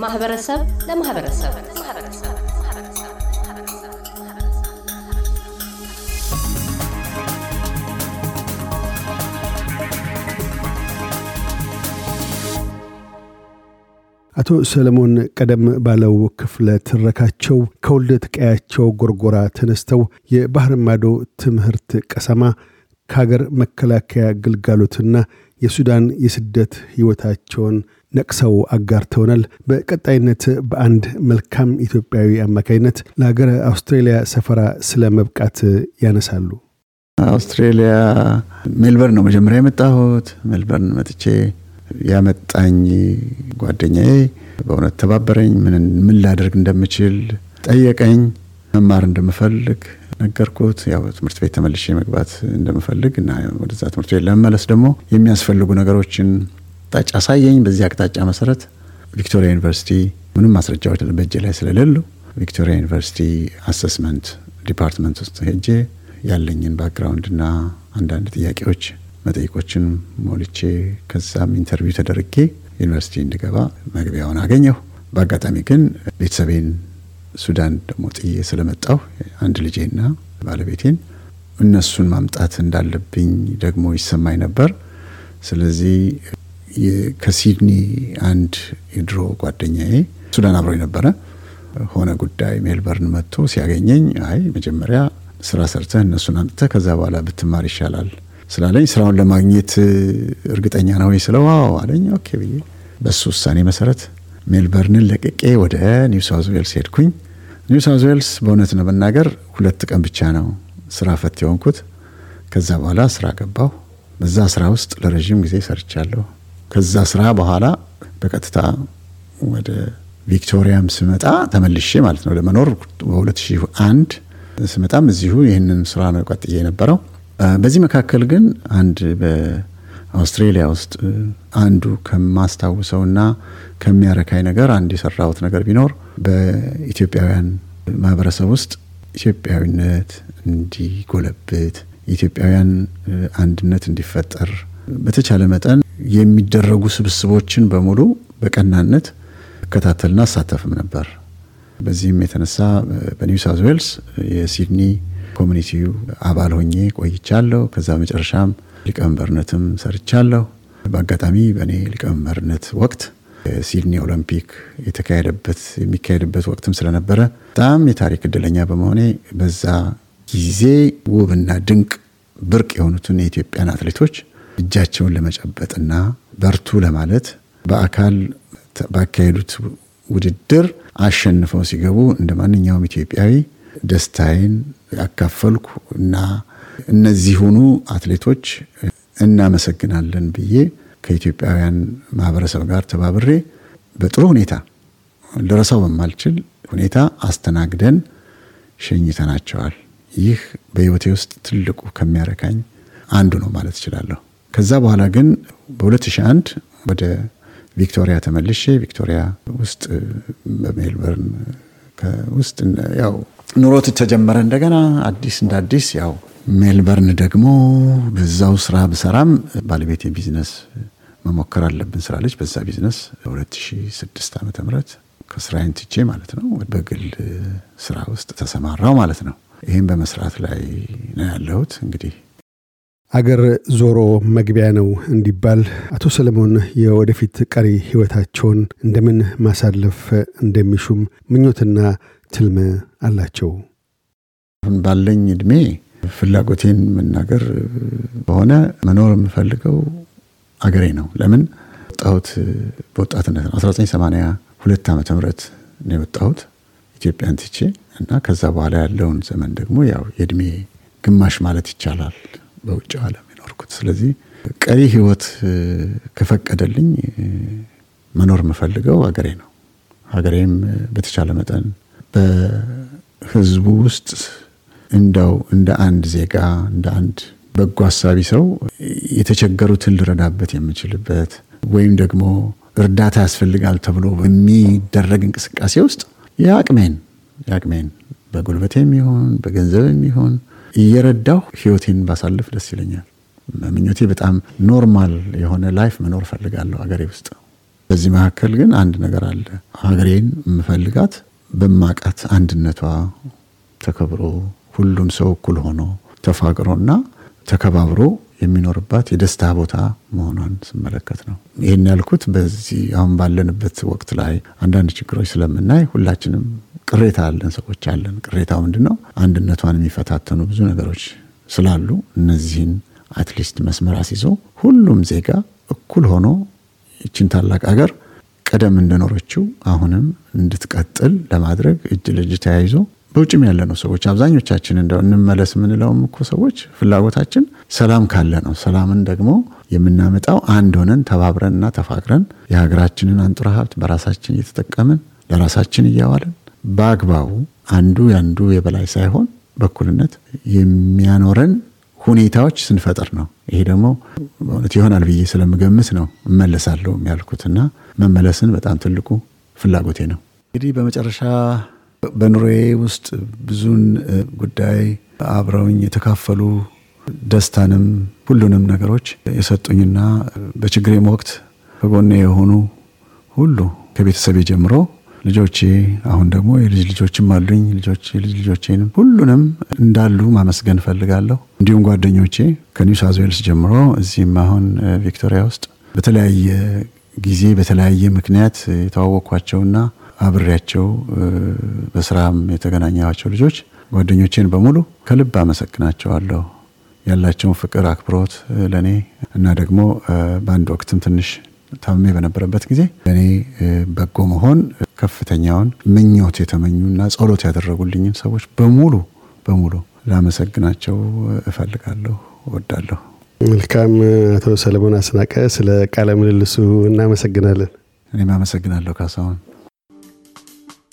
ከማህበረሰብ ለማህበረሰብ። አቶ ሰለሞን ቀደም ባለው ክፍለ ትረካቸው ከውልደት ቀያቸው ጎርጎራ ተነስተው የባህር ማዶ ትምህርት ቀሰማ ከሀገር መከላከያ ግልጋሎትና የሱዳን የስደት ሕይወታቸውን ነቅሰው አጋርተውናል። በቀጣይነት በአንድ መልካም ኢትዮጵያዊ አማካይነት ለሀገር አውስትራሊያ ሰፈራ ስለ መብቃት ያነሳሉ። አውስትሬሊያ ሜልበርን ነው መጀመሪያ የመጣሁት። ሜልበርን መጥቼ ያመጣኝ ጓደኛዬ በእውነት ተባበረኝ። ምን ላደርግ እንደምችል ጠየቀኝ። መማር እንደምፈልግ ነገርኩት። ያው ትምህርት ቤት ተመልሼ መግባት እንደምፈልግ እና ወደዛ ትምህርት ቤት ለመመለስ ደግሞ የሚያስፈልጉ ነገሮችን አቅጣጫ አሳየኝ። በዚህ አቅጣጫ መሰረት ቪክቶሪያ ዩኒቨርሲቲ ምንም ማስረጃዎች በእጄ ላይ ስለሌሉ ቪክቶሪያ ዩኒቨርሲቲ assessment department ውስጥ ሄጄ ያለኝን background ና አንዳንድ ጥያቄዎች መጠይቆችን ሞልቼ ከዛም interview ተደርጌ ዩኒቨርሲቲ እንድገባ መግቢያውን አገኘሁ። በአጋጣሚ ግን ቤተሰቤን ሱዳን ደግሞ ጥዬ ስለመጣሁ አንድ ልጄና ባለቤቴን እነሱን ማምጣት እንዳለብኝ ደግሞ ይሰማኝ ነበር። ስለዚህ ከሲድኒ አንድ የድሮ ጓደኛዬ ሱዳን አብሮ ነበረ የሆነ ጉዳይ ሜልበርን መጥቶ ሲያገኘኝ አይ መጀመሪያ ስራ ሰርተህ እነሱን አምጥተህ ከዛ በኋላ ብትማር ይሻላል ስላለኝ ስራውን ለማግኘት እርግጠኛ ነው ስለው አዎ አለኝ። okay ብዬ በሱ ውሳኔ መሰረት ሜልበርንን ለቅቄ ወደ ኒው ሳውዝ ዌልስ ሄድኩኝ። ኒው ሳውዝ ዌልስ በእውነት ነው መናገር ሁለት ቀን ብቻ ነው ስራ ፈት የሆንኩት። ከዛ በኋላ ስራ ገባሁ። በዛ ስራ ውስጥ ለረዥም ጊዜ ሰርቻለሁ። ከዛ ስራ በኋላ በቀጥታ ወደ ቪክቶሪያም ስመጣ ተመልሼ ማለት ነው ለመኖር በ2001 ስመጣም እዚሁ ይህንን ስራ ነው ቀጥዬ የነበረው። በዚህ መካከል ግን አንድ በአውስትሬሊያ ውስጥ አንዱ ከማስታውሰውና ከሚያረካኝ ነገር አንድ የሰራሁት ነገር ቢኖር በኢትዮጵያውያን ማህበረሰብ ውስጥ ኢትዮጵያዊነት እንዲጎለብት የኢትዮጵያውያን አንድነት እንዲፈጠር በተቻለ መጠን የሚደረጉ ስብስቦችን በሙሉ በቀናነት እከታተልና አሳተፍም ነበር። በዚህም የተነሳ በኒው ሳውዝ ዌልስ የሲድኒ community ው አባል ሆኜ ቆይቻለሁ። ከዛ መጨረሻም ሊቀመንበርነትም ሰርቻለሁ። በአጋጣሚ በእኔ ሊቀመንበርነት ወቅት የሲድኒ ኦሎምፒክ የተካሄደበት የሚካሄድበት ወቅትም ስለነበረ በጣም የታሪክ እድለኛ በመሆኔ በዛ ጊዜ ውብና ድንቅ ብርቅ የሆኑትን የኢትዮጵያን አትሌቶች እጃቸውን ለመጨበጥና በርቱ ለማለት በአካል ባካሄዱት ውድድር አሸንፈው ሲገቡ እንደ ማንኛውም ኢትዮጵያዊ ደስታዬን ያካፈልኩ እና እነዚሁኑ አትሌቶች እናመሰግናለን ብዬ ከኢትዮጵያውያን ማህበረሰብ ጋር ተባብሬ በጥሩ ሁኔታ ልረሳው በማልችል ሁኔታ አስተናግደን ሸኝተናቸዋል። ይህ በህይወቴ ውስጥ ትልቁ ከሚያረካኝ አንዱ ነው ማለት እችላለሁ። ከዛ በኋላ ግን በ2001 ወደ ቪክቶሪያ ተመልሼ ቪክቶሪያ ውስጥ በሜልበርን ውስጥ ያው ኑሮ ተጀመረ እንደገና አዲስ እንደ አዲስ ያው ሜልበርን ደግሞ በዛው ስራ ብሰራም ባለቤቴ ቢዝነስ መሞከር አለብን ስላለች በዛ ቢዝነስ 2006 ዓ ም ከስራዬን ትቼ ማለት ነው በግል ስራ ውስጥ ተሰማራሁ ማለት ነው። ይህም በመስራት ላይ ነው ያለሁት እንግዲህ አገር ዞሮ መግቢያ ነው እንዲባል አቶ ሰለሞን የወደፊት ቀሪ ህይወታቸውን እንደምን ማሳለፍ እንደሚሹም ምኞትና ትልም አላቸው። አሁን ባለኝ እድሜ ፍላጎቴን መናገር በሆነ መኖር የምፈልገው አገሬ ነው። ለምን ወጣሁት በወጣትነት ነው 1982 ዓመተ ምህረት ነው የወጣሁት ኢትዮጵያን ትቼ እና ከዛ በኋላ ያለውን ዘመን ደግሞ ያው የእድሜ ግማሽ ማለት ይቻላል በውጭ ዓለም የኖርኩት። ስለዚህ ቀሪ ህይወት ከፈቀደልኝ መኖር የምፈልገው ሀገሬ ነው። ሀገሬም በተቻለ መጠን በህዝቡ ውስጥ እንዳው እንደ አንድ ዜጋ እንደ አንድ በጎ ሀሳቢ ሰው የተቸገሩትን ልረዳበት የምችልበት ወይም ደግሞ እርዳታ ያስፈልጋል ተብሎ በሚደረግ እንቅስቃሴ ውስጥ የአቅሜን የአቅሜን በጉልበቴም ይሁን በገንዘብም ይሁን እየረዳሁ ህይወቴን ባሳልፍ ደስ ይለኛል። ምኞቴ በጣም normal የሆነ life መኖር ፈልጋለሁ አገሬ ውስጥ በዚህ መካከል ግን አንድ ነገር አለ። ሀገሬን የምፈልጋት በማቃት አንድነቷ ተከብሮ ሁሉም ሰው እኩል ሆኖ ተፋቅሮና ተከባብሮ የሚኖርባት የደስታ ቦታ መሆኗን ስመለከት ነው። ይህን ያልኩት በዚህ አሁን ባለንበት ወቅት ላይ አንዳንድ ችግሮች ስለምናይ ሁላችንም ቅሬታ አለን፣ ሰዎች አለን። ቅሬታው ምንድን ነው? አንድነቷን የሚፈታተኑ ብዙ ነገሮች ስላሉ እነዚህን at least መስመር አስይዞ ሁሉም ዜጋ እኩል ሆኖ ይችን ታላቅ ሀገር ቀደም እንደኖረችው አሁንም እንድትቀጥል ለማድረግ እጅ ለእጅ ተያይዞ በውጭም ያለ ነው ሰዎች አብዛኞቻችን እንደው እንመለስ የምንለውም እኮ ሰዎች ፍላጎታችን ሰላም ካለ ነው። ሰላምን ደግሞ የምናመጣው አንድ ሆነን ተባብረንና ተፋቅረን የሀገራችንን አንጡራ ሀብት በራሳችን እየተጠቀምን ለራሳችን እያዋልን በአግባቡ አንዱ ያንዱ የበላይ ሳይሆን በኩልነት የሚያኖረን ሁኔታዎች ስንፈጥር ነው። ይሄ ደግሞ በእውነት ይሆናል ብዬ ስለምገምት ነው እመለሳለሁ ያልኩትና መመለስን በጣም ትልቁ ፍላጎቴ ነው። እንግዲህ በመጨረሻ በኑሮዬ ውስጥ ብዙን ጉዳይ አብረውኝ የተካፈሉ ደስታንም ሁሉንም ነገሮች የሰጡኝና በችግሬም ወቅት ከጎኔ የሆኑ ሁሉ ከቤተሰቤ ጀምሮ ልጆቼ አሁን ደግሞ የልጅ ልጆችም አሉኝ። ልጆች የልጅ ልጆቼንም ሁሉንም እንዳሉ ማመስገን ፈልጋለሁ። እንዲሁም ጓደኞቼ ከኒው ሳውዝ ዌልስ ጀምሮ እዚህም አሁን ቪክቶሪያ ውስጥ በተለያየ ጊዜ በተለያየ ምክንያት የተዋወቅኳቸውና አብሬያቸው በስራም የተገናኘኋቸው ልጆች ጓደኞቼን በሙሉ ከልብ አመሰግናቸዋለሁ። ያላቸውን ፍቅር፣ አክብሮት ለእኔ እና ደግሞ በአንድ ወቅትም ትንሽ ታምሜ በነበረበት ጊዜ ለእኔ በጎ መሆን ከፍተኛውን ምኞት የተመኙና ጸሎት ያደረጉልኝን ሰዎች በሙሉ በሙሉ ላመሰግናቸው እፈልጋለሁ፣ እወዳለሁ። መልካም። አቶ ሰለሞን አስናቀ ስለ ቃለ ምልልሱ እናመሰግናለን። እኔም አመሰግናለሁ ካሳሁን።